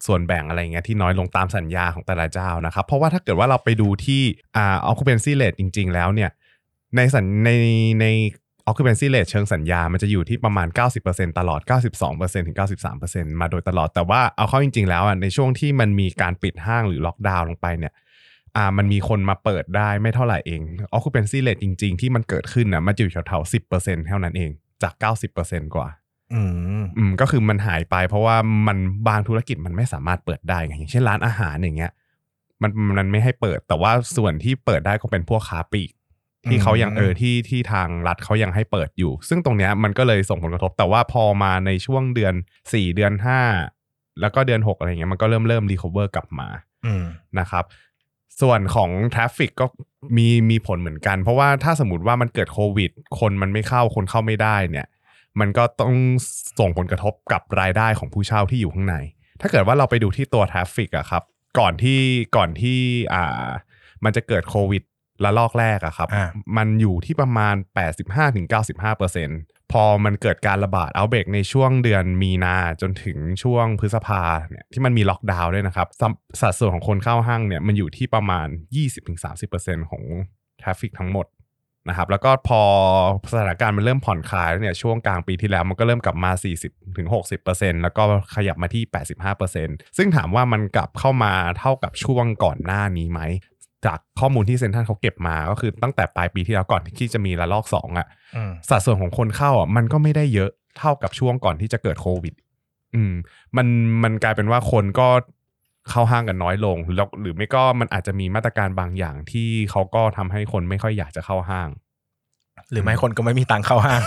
ส่วนแบ่งอะไรเงี้ยที่น้อยลงตามสัญญาของแต่ละเจ้านะครับ เพราะว่าถ้าเกิดว่าเราไปดูที่อ่า occupancy rate จริง ๆ แล้วเนี่ยในสัญในใน occupancy rate เชิงสัญญา มันจะอยู่ที่ประมาณ 90%ตลอด 92%ถึง 93%มาโดยตลอด แต่ว่าเอาเข้าจริง ๆ แล้วอะในช่วงที่มันมีการปิดห้างหรือล็อกดาวน์ลงไปเนี่ยอ่ามันมีคนมาเปิดได้ไม่เท่าไหร่เอง occupancy rate จริง ๆ ที่มันเกิดขึ้นน่ะมันจะอยู่แถวๆสิบเปอร์เซ็นต์เท่านั้นเองจากเก้าสิบเปอร์เซ็นต์กว่า อืมอืมก็คือมันหายไปเพราะว่ามันบางธุรกิจมันไม่สามารถเปิดได้ไงอย่างเช่นร้านอาหารอย่างเงี้ยมันมันไม่ให้เปิดแต่ว่าส่วนที่เปิดได้ก็เป็นพวกค้าปลีก ที่เขายังอืมเออที่ที่ทางรัฐเขายังให้เปิดอยู่ ซึ่งตรงเนี้ยมันก็เลยส่งผลกระทบ แต่ว่าพอมาในช่วงเดือนสี่เดือนห้าแล้วก็เดือนหกอะไรเงี้ยมันก็เริ่มเริ่ม recover กลับมาอืมนะครับ ส่วนของ traffic ก็มีมีผลเหมือนกัน เพราะว่าถ้าสมมติว่ามันเกิดโควิด คนมันไม่เข้าคนเข้าไม่ได้เนี่ย มันก็ต้องส่งผลกระทบกับรายได้ของผู้เช่าที่อยู่ข้างใน ถ้าเกิดว่าเราไปดูที่ตัว traffic อะครับ ก่อนที่ก่อนที่อ่ามันจะเกิดโควิด ระลอกแรกอะครับ อ่า มันอยู่ที่ประมาณ 85-95%พอมันเกิดการระบาด outbreak ในช่วงเดือนมีนาจนถึงช่วงพฤษภาเนี่ยที่มันมีล็อกดาวน์ด้วยนะครับสัมสัดส่วนของคนเข้าห้างเนี่ยมันอยู่ที่ประมาณ 20-30%ของ traffic ทั้งหมดนะครับแล้วก็พอสถานการณ์มันเริ่มผ่อนคลายแล้วเนี่ยช่วงกลางปีที่แล้วมันก็เริ่มกลับมา 40-60%แล้วก็ขยับมาที่ 85%ซึ่งถามว่ามันกลับเข้ามาเท่ากับช่วงก่อนหน้านี้ไหม จากข้อมูลที่เซ็นทรัลเขาเก็บมาก็คือตั้งแต่ปลายปีที่แล้วก่อนที่จะมีระลอกสองอะอืมสัดส่วนของคนเข้าอะมันก็ไม่ได้เยอะเท่ากับช่วงก่อนที่จะเกิดโควิด อืม มันมันกลายเป็นว่าคนก็เข้าห้างกันน้อยลงแล้วหรือไม่ก็มันอาจจะมีมาตรการบางอย่างที่เขาก็ทำให้คนไม่ค่อยอยากจะเข้าห้าง หรือไม่คนก็ไม่มีตังค์เข้าห้าง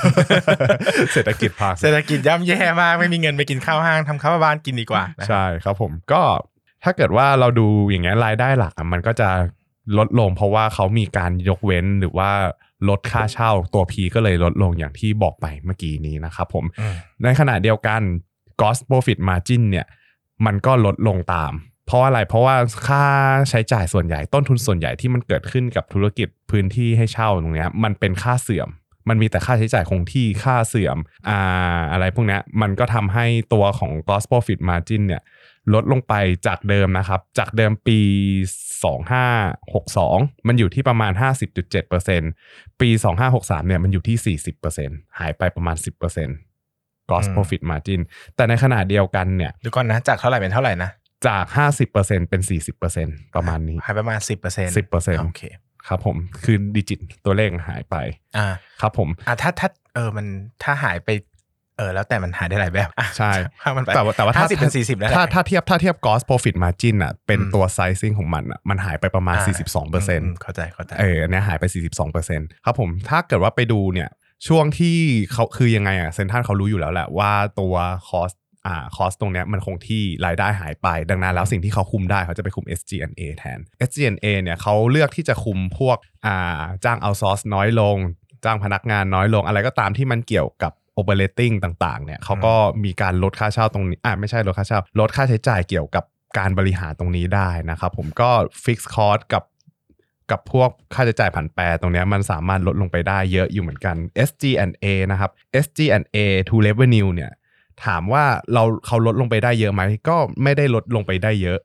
เศรษฐกิจพังเศรษฐกิจย่ำแย่มากไม่มีเงินไปกินข้าวห้างทำข้าวบ้านกินดีกว่านะครับใช่ครับผมก็ถ้าเกิดว่าเราดูอย่างเงี้ยรายได้หลักอะมันก็จะ ลดลงเพราะว่าเขามีการยกเว้นหรือว่าลดค่าเช่าตัว P ก็เลยลดลงอย่างที่บอกไปเมื่อกี้นี้นะครับผมอืมในขณะเดียวกัน gross profit margin เนี่ยมันก็ลดลงตาม เพราะอะไรเพราะว่าค่าใช้จ่ายส่วนใหญ่ต้นทุนส่วนใหญ่ที่มันเกิดขึ้นกับธุรกิจพื้นที่ให้เช่าตรงเนี้ยมันเป็นค่าเสื่อม มันมีแต่ค่าใช้จ่ายคงที่ค่าเสื่อมอ่าอะไรพวกเนี้ยมันก็ทำให้ตัวของ gross profit margin เนี่ยลดลงไปจากเดิมนะครับ จากเดิมปี 2562 มันอยู่ที่ประมาณ 50.7%ปี 2563เนี่ยมันอยู่ที่ 40%หายไปประมาณ 10% gross อืม profit margin แต่ในขณะเดียวกันเนี่ยเดี๋ยวก่อนนะ จากเท่าไหร่เป็นเท่าไหร่นะ จาก 50%เป็น 40%ประมาณนี้ หายประมาณสิบเปอร์เซ็นต์10%โอเคครับผมคือดิจิตตัวเลขหายไปอ่าครับผมอะถ้าถ้าเออมันถ้าหายไป เออแล้วแต่มันหายได้หลายแบบอะใช่ถ้ามันไปแต่ว่าแต่ว่าถ้าห้าสิบเป็นสี่สิบแล้วถ้าถ้าเทียบถ้าเทียบ gross profit margin อะเป็นอืมตัว sizing ของมันอะมันหายไปประมาณ 42เปอร์เซ็นต์เข้าใจเข้าใจเอออันเนี้ยหายไป 42เปอร์เซ็นต์ครับผมถ้าเกิดว่าไปดูเนี่ยช่วงที่เขาคือยังไงอะเซนทันเขารู้อยู่แล้วแหละว่าตัวคอสอ่าคอสตรงเนี้ยมันคงที่รายได้หายไป ดังนั้นแล้วสิ่งที่เขาคุมได้เขาจะไปคุม SG&A แทน SG&A เนี่ยเขาเลือกที่จะคุมพวกอ่าจ้างเอาซอร์สน้อยลง จ้างพนักงานน้อยลง อะไรก็ตามที่มันเกี่ยวกับ operating ต่างๆ เนี่ยเขาก็มีการลดค่าเช่าตรงนี้อ่าไม่ใช่ลดค่าเช่า ลดค่าใช้จ่ายเกี่ยวกับการบริหารตรงนี้ได้นะครับ ผมก็ fixed cost กับกับพวกค่าใช้จ่ายผันแปรตรงเนี้ยมันสามารถลดลงไปได้เยอะอยู่เหมือนกัน SG&A นะครับ SG&A to revenue เนี่ย ถามว่าเราเขาลดลงไปได้เยอะไหมก็ไม่ได้ลดลงไปได้เยอะ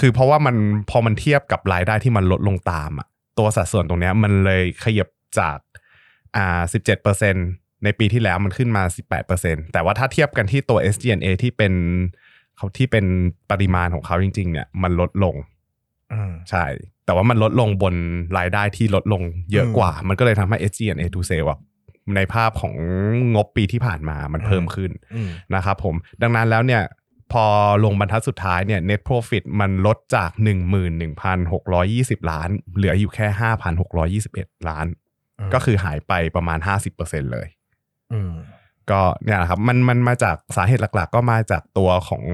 คือเพราะว่ามันพอมันเทียบกับรายได้ที่มันลดลงตามอะตัวสัดส่วนตรงเนี้ยมันเลยขยับจากอ่าสิบเจ็ดเปอร์เซ็น ในปีที่แล้วมันขึ้นมาสิบแปดเปอร์เซ็นแต่ว่าถ้าเทียบกันที่ตัว SG&A ที่เป็นเขาที่เป็นปริมาณของเขาจริง ๆ เนี่ย มันลดลงอืมใช่ แต่ว่ามันลดลงบนรายได้ที่ลดลงเยอะกว่า มันก็เลยทำให้ SG&A to sale อะในภาพของงบปีที่ผ่านมามันเพิ่มขึ้นอืมนะครับผม ดังนั้นแล้วเนี่ยพอลงบรรทัดสุดท้ายเนี่ย net profit มันลดจาก 11,620 ล้าน เหลืออยู่แค่ 5,621 ล้านอืมก็คือหายไปประมาณ 50%เลยอืม ก็เนี่ยแหละครับมันมันมาจากสาเหตุหลัก ๆ ก็มาจากตัวของ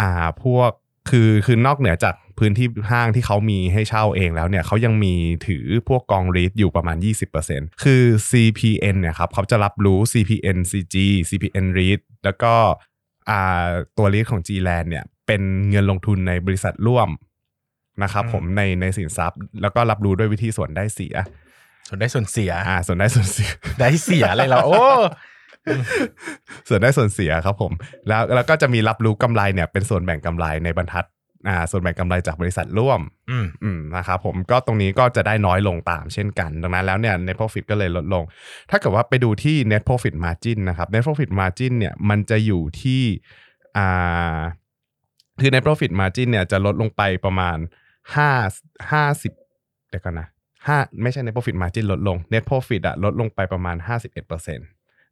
อ่าพวกคือคือนอกเหนือจากพื้นที่ห้างที่เขามีให้เช่าเองแล้วเนี่ยเขายังมีถือพวกกองรีดอยู่ประมาณ 20%คือ CPN เนี่ยครับเขาจะรับรู้ CPN CG CPN REIT แล้วก็อ่าตัว REIT ของ G-Land เนี่ยเป็นเงินลงทุนในบริษัทร่วมนะครับอืมผมในในสินทรัพย์ แล้วก็รับรู้ด้วยวิธีส่วนได้เสีย ส่วนได้ส่วนเสีย อ่า ส่วนได้ส่วนเสีย ได้เสียอะไรเราโอ้ส่วนได้ส่วนเสียครับผม แล้วแล้วก็จะมีรับรู้กำไรเนี่ยเป็นส่วนแบ่งกำไรในบรรทัดอ่าส่วนแบ่งกำไรจากบริษัทร่วม อืมอืมนะครับผมก็ตรงนี้ก็จะได้น้อยลงตามเช่นกัน ดังนั้นแล้วเนี่ย net profit ก็เลยลดลง ถ้าเกิดว่าไปดูที่ net profit margin นะครับ net profit margin เนี่ยมันจะอยู่ที่อ่าคือ net profit margin เนี่ยจะลดลงไปประมาณห้าห้าสิบเดี๋ยวกันนะ ห้าไม่ใช่ net profit margin ลดลง net profit อะลดลงไปประมาณ 51%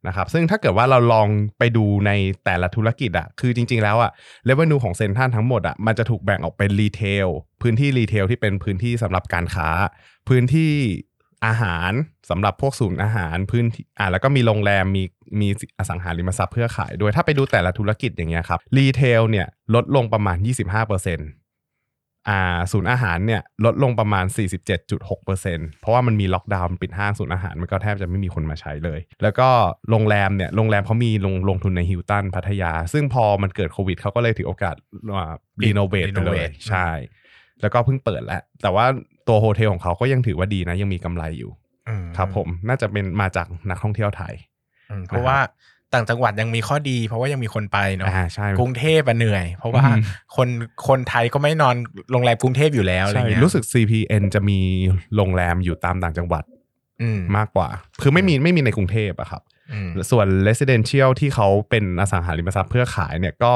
นะครับซึ่งถ้าเกิดว่าเราลองไปดูในแต่ละธุรกิจอะคือจริง ๆ แล้วอะ revenue ของเซ็นทรัลทั้งหมดอะมันจะถูกแบ่งออกเป็น retail พื้นที่ retail ที่เป็นพื้นที่สำหรับการค้า พื้นที่อาหารสำหรับพวกศูนย์อาหารพื้นที่อ่าแล้วก็มีโรงแรมมีมีอสังหาริมทรัพย์เพื่อขายด้วยถ้าไปดูแต่ละธุรกิจอย่างเงี้ยครับ retail เนี่ยลดลงประมาณ 25%อ่า ศูนย์อาหารเนี่ยลดลงประมาณ 47.6%เพราะว่ามันมีล็อกดาวน์ปิดห้างศูนย์อาหารมันก็แทบจะไม่มีคนมาใช้เลย แล้วก็โรงแรมเนี่ยโรงแรมเขามีลงลงทุนในฮิลตันพัทยา ซึ่งพอมันเกิดโควิดเขาก็เลยถือโอกาส renovate ไปเลย renovate ใช่ แล้วก็เพิ่งเปิดแล้วแต่ว่าตัว hotel ของเขาก็ยังถือว่าดีนะ ยังมีกำไรอยู่อืมครับผมน่าจะเป็นมาจากนักท่องเที่ยวไทยอืมเพราะว่า ต่างจังหวัดยังมีข้อดี เพราะว่ายังมีคนไปเนาะอ่าใช่กรุงเทพอะเหนื่อย เพราะว่าอืมคนคนไทยก็ไม่นอนโรงแรมกรุงเทพอยู่แล้วอะไรใช่เงี้ยรู้สึก CPN จะมีโรงแรมอยู่ตามต่างจังหวัดอืมมากกว่า คือไม่มีไม่มีในกรุงเทพอะครับ อืมส่วน residential ที่เขาเป็นอสังหาริมทรัพย์เพื่อขายเนี่ยก็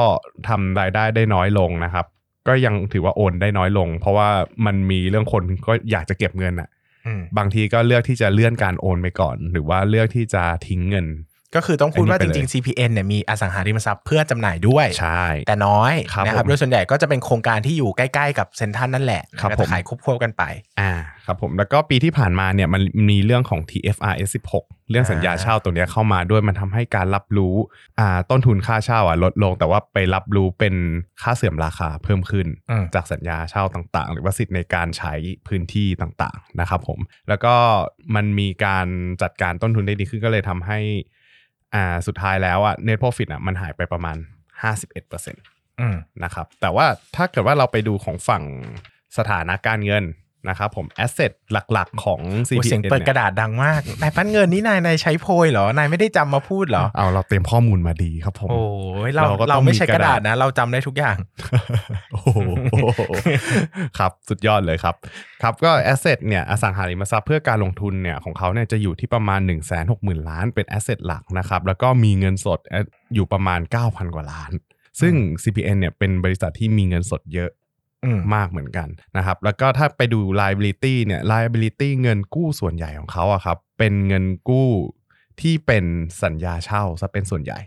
ทำรายได้ได้น้อยลงนะครับ ก็ยังถือว่าโอนได้น้อยลง เพราะว่ามันมีเรื่องคนก็อยากจะเก็บเงินอะ อืม บางทีก็เลือกที่จะเลื่อนการโอนไปก่อน หรือว่าเลือกที่จะทิ้งเงิน ก็คือต้องพูดว่าอันจนี้ไปเลยริงๆ CPN เนี่ยมีอสังหาริมทรัพย์เพื่อจำหน่ายด้วย ใช่ แต่น้อยครับนะครับผมโดยส่วนใหญ่ก็จะเป็นโครงการที่อยู่ใกล้ๆกับเซ็นทรัลนั่นแหละครับแล้วผก็มขายควบคู่กันไป อ่า ครับผม แล้วก็ปีที่ผ่านมาเนี่ยมันมีเรื่องของ TFRS 16 เรื่องสัญญาเช่าตัวเนี้ยเข้ามาด้วยมันทำให้การรับรู้อ่าต้นทุนค่าเช่าอะลดลง แต่ว่าไปรับรู้เป็นค่าเสื่อมราคาเพิ่มขึ้นอืมจากสัญญาเช่าต่างๆ หรือว่าสิทธิ์ในการใช้พื้นที่ต่างๆนะครับผม แล้วก็มันมีการจัดการต้นทุนได้ดีขึ้นก็เลยทำให้ อ่าสุดท้ายแล้วอะ net profit อะมันหายไปประมาณ 51%อืมนะครับแต่ว่าถ้าเกิดว่าเราไปดูของฝั่งสถานะการเงิน นะครับผม asset หลักๆ ของโอ้ CPN เสียงเปิดกระนี่ยดังมาก นายปั้นเงินนี่นายนายใช้โพยเหรอนายไม่ได้จำมาพูดเหรอเอาเราเตรียมข้อมูลมาดีครับผมโอ้ยเราเราก็ต้องเราไม่ใช่มีกกระระดาดาษษนะ เราจำได้ทุกอย่างโอ้โหครับสุดยอดเลยครับ ครับก็ asset เนี่ยอสังหาริมทรัพย์เพื่อการลงทุนเนี่ยของเขาเนี่ยจะอยู่ที่ประมาณ 1 6 0 0 0 0 ล้านเป็น asset หลักนะครับแล้วก็มีเงินสดอยู่ประมาณ 9,000 กว่าล้าน ซึ่ง CPN เนี่ยเป็นบริษัทที่มีเงินสดเยอะอืม มากเหมือนกันนะครับแล้วก็ถ้าไปดู liability เนี่ย liability เงินกู้ส่วนใหญ่ของเขาอะครับเป็นเงินกู้ที่เป็นสัญญาเช่าซะเป็นส่วนใหญ่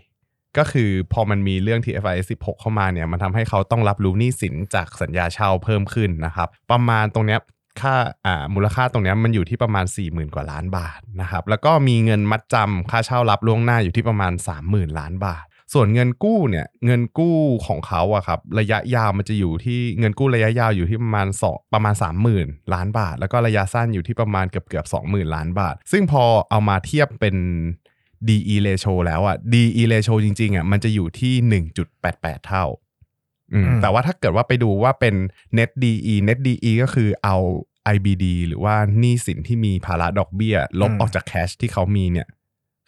ก็คือพอมันมีเรื่อง TFIS 16 เข้ามาเนี่ยมันทำให้เขาต้องรับรู้หนี้สินจากสัญญาเช่าเพิ่มขึ้นนะครับประมาณตรงเนี้ยค่าอ่ามูลค่าตรงเนี้ยมันอยู่ที่ประมาณ 40,000 กว่าล้านบาทนะครับแล้วก็มีเงินมัดจำค่าเช่ารับล่วงหน้าอยู่ที่ประมาณ 30,000 ล้านบาท ส่วนเงินกู้เนี่ยเงินกู้ของเขาอะครับระยะยาวมันจะอยู่ที่เงินกู้ระยะยาวอยู่ที่ประมาณสองประมาณ 30,000 ล้านบาท แล้วก็ระยะสั้นอยู่ที่ประมาณเกือบเกือบ20,000 ล้านบาท ซึ่งพอเอามาเทียบเป็น DE ratio แล้วอะ DE ratio จริงๆอะมันจะอยู่ที่ 1.88 เท่าอืมอืมแต่ว่าถ้าเกิดว่าไปดูว่าเป็น net DE net DE ก็คือเอา IBD หรือว่าหนี้สินที่มีภาระดอกเบี้ย ลบออกจากแคชที่เขามีเนี่ย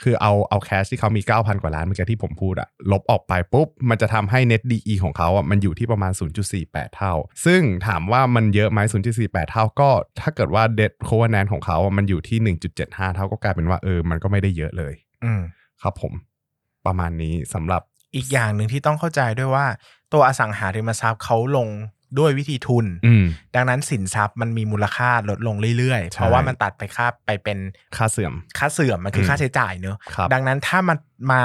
คือเอาเอาแคชที่เขามี 9,000 กว่าล้านเมื่อกี้ที่ผมพูดอะลบออกไปปุ๊บ มันจะทำให้ net DE ของเขาอะมันอยู่ที่ประมาณ 0.48 เท่า ซึ่งถามว่ามันเยอะไหม0.48 เท่าก็ ถ้าเกิดว่า debt covenant ของเขาอะมันอยู่ที่ 1.75 เท่าก็กลายเป็นว่าเออมันก็ไม่ได้เยอะเลย อืมครับผม ประมาณนี้สำหรับอีกอย่างหนึ่งที่ต้องเข้าใจด้วยว่า ตัวอสังหาริมทรัพย์เขาลง ด้วยวิธีทุนอืมดังนั้นสินทรัพย์มันมีมูลค่าลดลงเรื่อยๆใช่เพราะว่ามันตัดไปค่าไปเป็นค่าเสื่อม ค่าเสื่อมมันคืออมค่าใช้จ่ายเนอะครับดังนั้นถ้ามันมา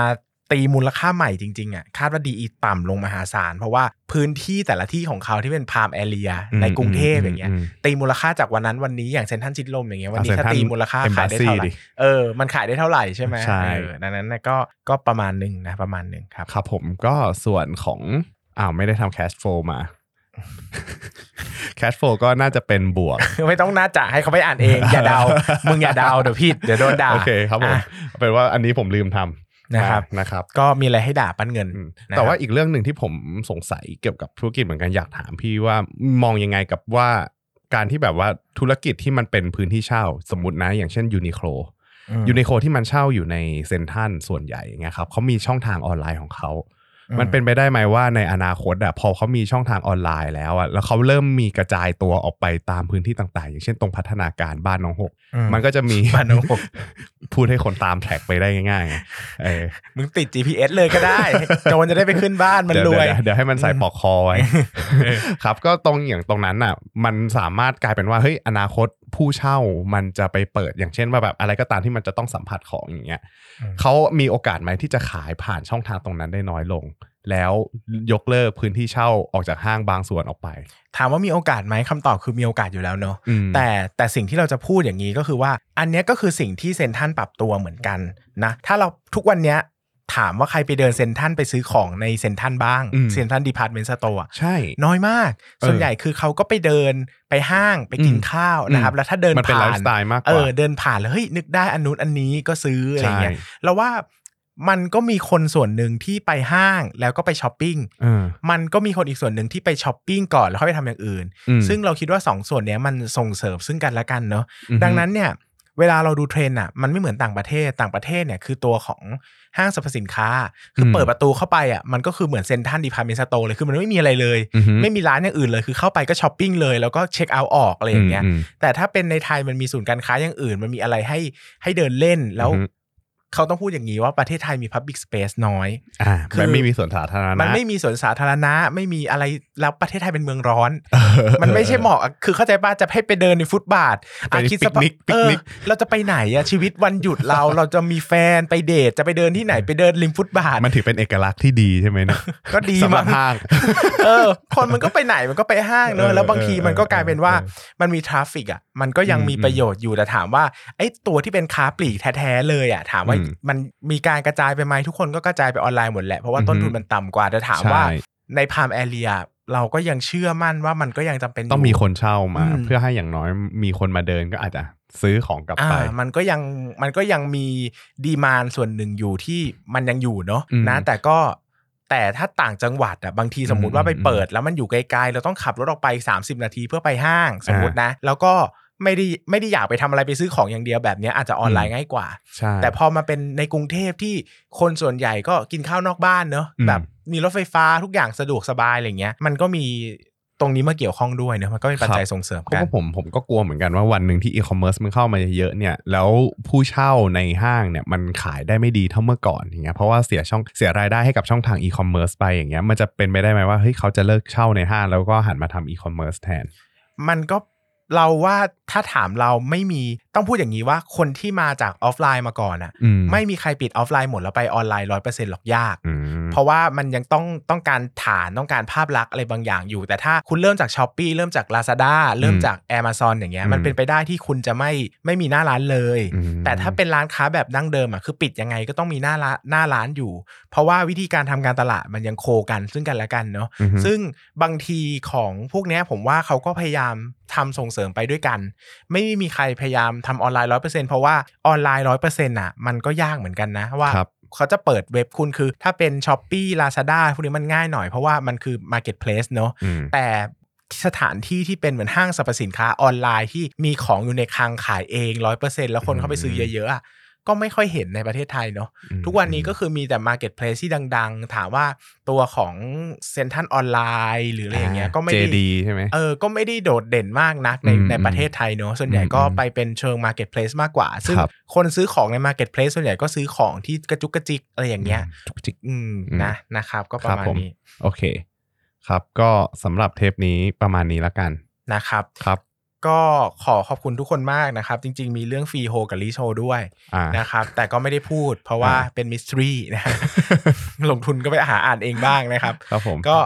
ตีมูลค่าใหม่จริงๆอะคาดว่าดีต่ำลงมหาศาล เพราะว่าพื้นที่แต่ละที่ของเขาที่เป็นพามแอเรียอืมในกรุงเทพอืมอย่างเงี้ยอืมตีมูลค่าจากวันนั้นวันนี้อย่างเซนทรันชิดลมอย่างเงี้ยวันนี้เอาถ้า Central ตีมูลค่าขายได้เท่าไหร่ Embassy ดิเออมันขายได้เท่าไหร่ใช่ไหมใช่เออดังนั้นนะก็ก็ประมาณหนึ่งนะประมาณหนึ่งครับครับผมก็ส่วนของอ้าวไม่ได้ทำ cash flow มา cash flow ก็น่าจะเป็นบวก ไม่ต้องน่าจะให้เขาไปอ่านเอง อย่าเดา มึงอย่าเดาเดี๋ยวผิดเดี๋ยวโดนด่า โอเคครับผมอะเป็นว่าอันนี้ผมลืมทำนะครับนะครับ ก็มีอะไรให้ด่าปั้นเงินอืมนะครับแต่ว่าอีกเรื่องหนึ่งที่ผมสงสัยเกี่ยวกับธุรกิจเหมือนกันอยากถามพี่ว่ามองยังไงกับว่าการที่แบบว่าธุรกิจที่มันเป็นพื้นที่เช่า สมมตินะ อย่างเช่นยูนิโคลอืมยูนิโคลที่มันเช่าอยู่ในเซ็นทรัลส่วนใหญ่อย่างเงี้ยครับเขามีช่องทางออนไลน์ของเขาอื มมันเป็นไปได้ไหมว่าในอนาคตอะพอเขามีช่องทางออนไลน์แล้วอะแล้วเขาเริ่มมีกระจายตัวออกไปตามพื้นที่ต่างๆ อย่างเช่นตรงพัฒนาการบ้านน้องหกอืมมันก็จะมีบ้านน้องหกพูดให้คนตามแท็กไปได้ง่ายๆไงเออมึงติด GPS เลยก็ได้โจรจะได้ไปขึ้นบ้านมันเดี๋ยวรวยเดี๋ยวเดี๋ยวให้มันใส่ปลอกคอไว้ครับ ก็ตรงอย่างตรงนั้นอะ มันสามารถกลายเป็นว่าเฮ้ยอนาคตผู้เช่ามันจะไปเปิดอย่างเช่นว่าแบบอะไรก็ตามที่มันจะต้องสัมผัสของอย่างเงี้ยอืมเขามีโอกาสไหมที่จะขายผ่านช่องทางตรงนั้นได้น้อยลง แล้วยกเลิกพื้นที่เช่าออกจากห้างบางส่วนออกไป ถามว่ามีโอกาสไหมคำตอบคือมีโอกาสอยู่แล้วเนอะอืมแต่แต่สิ่งที่เราจะพูดอย่างนี้ก็คือว่า อันเนี้ยก็คือสิ่งที่เซ็นทรัลปรับตัวเหมือนกันนะถ้าเราทุกวันเนี้ย ถามว่าใครไปเดินเซ็นทรัลไปซื้อของในเซ็นทรัลบ้างอืมเซ็นทรัล department store ใช่ น้อยมาก ส่วนใหญ่คือเขาก็ไปเดินไปห้างไปกินอืมข้าวนะครับ แล้วถ้าเดินมันเป็นผ่าไลนฟ์สไตล์มากกว่าเออเดินผ่านแล้วเฮ้ยนึกได้อันนู้นอันนี้ก็ซื้ออะไรเงี้ยใช่แล้วว่ามันก็มีคนส่วนหนึ่งที่ไปห้างแล้วก็ไปช้อปปิ้งเออมันก็มีคนอีกส่วนหนึ่งที่ไปช้อปปิ้งก่อนแล้วค่อยไปทำอย่างอื่นอืมซึ่งเราคิดว่าสองส่วนเนี้ยมันส่งเสริมซึ่งกันและกันเนาะอือฮึดังนั้นเนี่ย เวลาเราดูเทรนด์อะมันไม่เหมือนต่างประเทศต่างประเทศเนี่ยคือตัวของห้างสรรพสินค้า คืออมเปิดประตูเข้าไปอะมันก็คือเหมือนเซ็นทรัล department store เลยคือมันไม่มีอะไรเลยอือฮึไม่มีร้านอย่างอื่นเลยคือเข้าไปก็ช้อปปิ้งเลย แล้วก็เช็คเอาท์ออกอะไรอย่างเงี้ยอืมแต่ถ้าเป็นในไทยมันมีศูนย์การค้าอย่างอื่น มันมีอะไรให้ให้เดินเล่นแล้วอือฮึ เขาต้องพูดอย่างนี้ว่าประเทศไทยมี Public Space น้อยอ่าคือมันไม่มีส่วนสาธารณะ มันไม่มีสวนสาธารณะ ไม่มีอะไรแล้วประเทศไทยเป็นเมืองร้อน มันไม่ใช่เหมาะคือเข้าใจป่ะจะให้ไปเดินในฟุตบาทไปอะคิดสภาพปิกนิกเออปิกนิกเราจะไปไหนอะชีวิตวันหยุดเราเราจะมีแฟนไปเดทจะไปเดินที่ไหนไปเดินริมฟุตบาท มันถือเป็นเอกลักษณ์ที่ดีใช่ไหมนะก็ดีมากสำหรับห้างเออ คนมันก็ไปไหนมันก็ไปห้างเนเออะอแล้วบางทีเออมันก็กลายเป็นว่าเออมันมี traffic อะมันก็ยังอืมมีประโยชน์อยู่แต่ถามว่าไอ้ตัวที่เป็นค้าปลีกแท้ๆเลยอะถามว่าอืมมันมีการกระจายไปไหมทุกคนก็กระจายไปออนไลน์หมดแหละ เพราะว่าต้นทุนมันต่ำกว่าแต่ถามว่าใช่ในพามแอเรียเราก็ยังเชื่อมั่นว่ามันก็ยังจำเป็นยู่ต้องมีคนเช่ามาอืมเพื่อให้อย่างน้อยมีคนมาเดินก็อาจจะซื้อของกลับอ่าไป มันก็ยังมันก็ยังมีดีมานส่วนหนึ่งอยู่ที่มันยังอยู่เนาะอืมนะแต่ก็แต่ถ้าต่างจังหวัดอะบางทีสมมติว่าไปเปิด แล้วมันอยู่ไกลๆ เราต้องขับรถออกไป 30 นาทีเพื่อไปห้างสมมตินะ แล้วก็ ไม่ได้ไม่ได้อยากไปทำอะไรไปซื้อของอย่างเดียวแบบเนี้ยอาจจะออนไลน์ง่ายกว่าใช่แต่พอมาเป็นในกรุงเทพที่คนส่วนใหญ่ก็กินข้าวนอกบ้านเนอะอืมแบบมีรถไฟฟ้าทุกอย่างสะดวกสบายอะไรเงี้ยมันก็มีตรงนี้มาเกี่ยวข้องด้วยเนอะมันก็เป็นปัจจัยส่งเสริมเพกัราะนว่าผมผมก็กลัวเหมือนกันว่าวันหนึ่งที่อีคอมเมิร์ซมันเข้ามาเยอะๆเนี่ยแล้วผู้เช่าในห้างเนี่ยมันขายได้ไม่ดีเท่าเมื่อก่อนอย่างเงี้ยเพราะว่าเสียช่องเสียรายได้ให้กับช่องทางอีคอมเมิร์ซไปอย่างเงี้ยมันจะเป็นไปได้ไหมว่าเฮ้ยเขาจะเลิกเช่าในห้างแล้วก็หันมาทำอีคอมเมิร์ซแทน มันก็ เราว่าถ้าถามเราไม่มี ต้องพูดอย่างนี้ว่าคนที่มาจากออฟไลน์มาก่อนอะอืมไม่มีใครปิดออฟไลน์หมดแล้วไปออนไลน์ร้อยเปอร์เซ็นต์หรอกยากอืมเพราะว่ามันยังต้องต้องการฐานต้องการภาพลักษณ์อะไรบางอย่างอยู่ แต่ถ้าคุณเริ่มจาก Shopee เริ่มจาก Lazada เริ่มจาก Amazon อย่างเงี้ยอืมมันเป็นไปได้ที่คุณจะไม่ไม่มีหน้าร้านเลยอืมแต่ถ้าเป็นร้านค้าแบบดั้งเดิมอะคือปิดยังไงก็ต้องมีหน้าร้านหน้าร้านอยู่ เพราะว่าวิธีการทำการตลาดมันยังโคกันซึ่งกันและกันเนาะอือฮึซึ่งบางทีของพวกเนี้ยผมว่าเขาก็พยายามทำส่งเสริมไปด้วยกัน ไม่มีใครพยายามทำออนไลน์ร้อยเปอร์เซ็นเพราะว่าออนไลน์ร้อยเปอร์เซ็นต์อะมันก็ยากเหมือนกันนะว่าครับเขาจะเปิดเว็บคุณคือถ้าเป็น Shopee Lazada พวกนี้มันง่ายหน่อยเพราะว่ามันคือ Marketplace เนอะอืมแต่สถานที่ที่เป็นเหมือนห้างสรรพสินค้าออนไลน์ที่มีของอยู่ในคลังขายเองร้อยเปอร์เซ็นต์แล้วคนเข้าไปซื้อเยอะๆอะ ก็ไม่ค่อยเห็นในประเทศไทยเนาะอืมทุกวันนี้ก็คือมีแต่ Marketplace ที่ดัง ๆ ถามว่าตัวของเซ็นทรัลออนไลน์หรืออะไรอย่างเงี้ยก็ไม่ได้ JD ใช่ไหมเออก็ไม่ได้โดดเด่นมากนักในอืมในประเทศไทยเนอะส่วนใหญ่ก็อืมไปเป็นเชิง Marketplace มากกว่า ซึ่งครับคนซื้อของใน Marketplace ส่วนใหญ่ก็ซื้อของที่กระจุกกระจิกอะไรอย่างเงี้ยจุกจิกอืมอืมนะนะครับ ก็ประมาณครับผมนี้โอเค ครับก็สำหรับเทปนี้ประมาณนี้ละกันนะครับครับ ก็ขอขอบคุณทุกคนมากนะครับ จริง ๆ มีเรื่องฟรีโฮกับลีโชด้วยอ่านะครับ แต่ก็ไม่ได้พูด เพราะว่าอ่าเป็นมิสทรีนะลงทุนก็ไปหาอ่านเองบ้างนะครับครับผมก็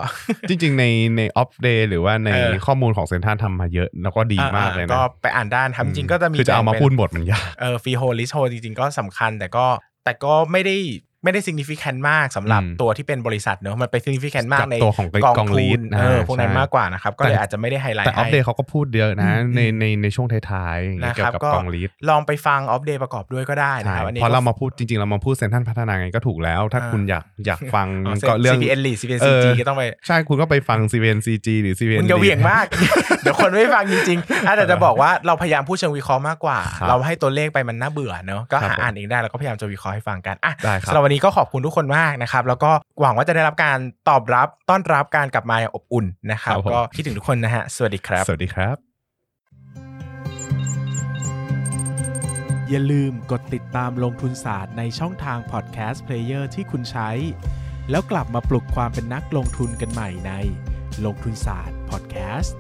จริง ๆ ในในออฟเดย์หรือว่าในเออข้อมูลของเซนทรันทำมาเยอะ แล้วก็ดีมากเลยนะ ก็ไปอ่านได้นะครับจริงๆก็จะมีคือจะเอามาแบ่งเป็นพูดบทมันยากเออฟรีโฮลิสโฮจริง ๆ ก็สำคัญแต่ก็แต่ก็ไม่ได้ ไม่ได้ significant มากสำหรับอืมตัวที่เป็นบริษัทเนอะมันไป significant มากกับในตัวของกองกองทุ lead นนะเออพวกนั้นใช่มากกว่านะครับ ก็เลยแต่อาจจะไม่ได้ไฮไลท์แต่ออฟให้เดย์เขาก็พูดเยอะนะอืมในในในช่วงท้ายๆอย่างเงี้ยนะเกี่คยรับวกับก็กองลีดลองไปฟัง Opp Day ประกอบด้วยก็ได้นะใช่ครับอันนี้เพราะก็เรามาพูดจริงๆ เรามาพูดเซ็นทรัลพัฒนาไงก็ถูกแล้ว ถ้าอ่าคุณอยากอยากฟังอ๋อก็เรื่อง CPNREIT CPN เอ CG อก็ต้องไป ใช่คุณก็ไปฟัง CPNCG หรือ CPN มึงจะเหวี่ยงมาก เดี๋ยวคนไม่ฟังจริงๆอาจจะจะบอกว่าเราพยายามพูดเชิงวิเคราะห์มากกว่าครับเราให้ตัวเลขไปมันน่าเบื่อเนอะก็ครับหาผมอ่านเองได้แล้วก็พยายามจะวิเคราะห์ให้ฟังกันอะได้ครับสำหรับวันนี้ก็ขอบคุณทุกคนมากนะครับ แล้วก็หวังว่าจะได้รับการตอบรับต้อนรับการกลับมาอย่างอบอุ่นนะครับครับผมก็คิดถึงทุกคนนะฮะสวัสดีครับ สวัสดีครับ อย่าลืมกดติดตามลงทุนศาสตร์ในช่องทางพอดแคสต์เพลเยอร์ที่คุณใช้ แล้วกลับมาปลุกความเป็นนักลงทุนกันใหม่ในลงทุนศาสตร์พอดแคสต์